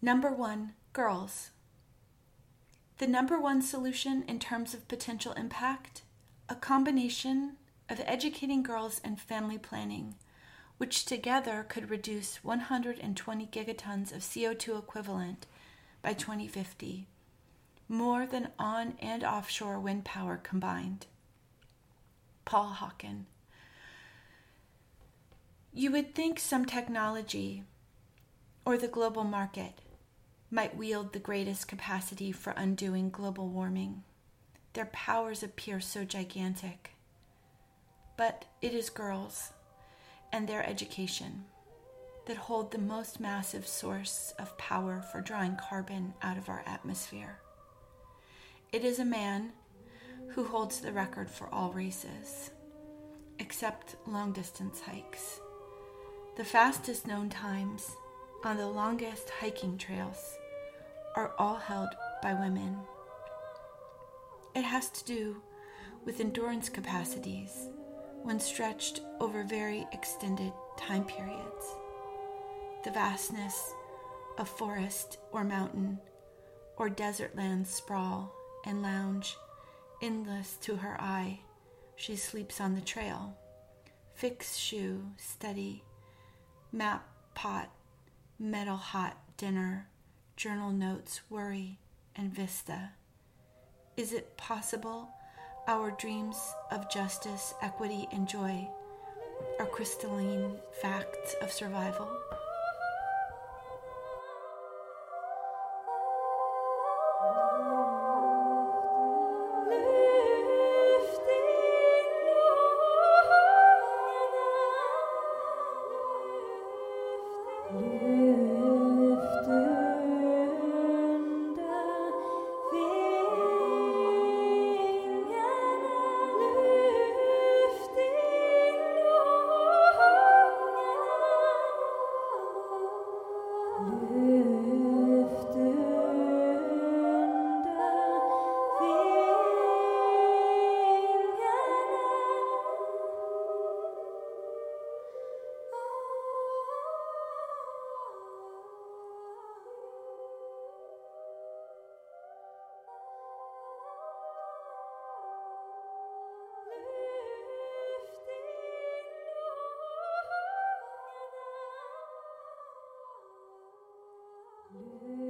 Number one, girls. The number one solution in terms of potential impact a combination of educating girls and family planning, which together could reduce 120 gigatons of CO2 equivalent by 2050, more than on and offshore wind power combined. Paul Hawken. You would think some technology or the global market might wield the greatest capacity for undoing global warming. Their powers appear so gigantic. But it is girls and their education that hold the most massive source of power for drawing carbon out of our atmosphere. It is a man who holds the record for all races, except long distance hikes. The fastest known times on the longest hiking trails are all held by women. It has to do with endurance capacities when stretched over very extended time periods. The vastness of forest or mountain or desert lands sprawl and lounge endless to her eye. She sleeps on the trail. Fix shoe, steady, map pot, metal hot dinner, journal notes, worry, and vista. Is it possible our dreams of justice, equity, and joy are crystalline facts of survival? 绿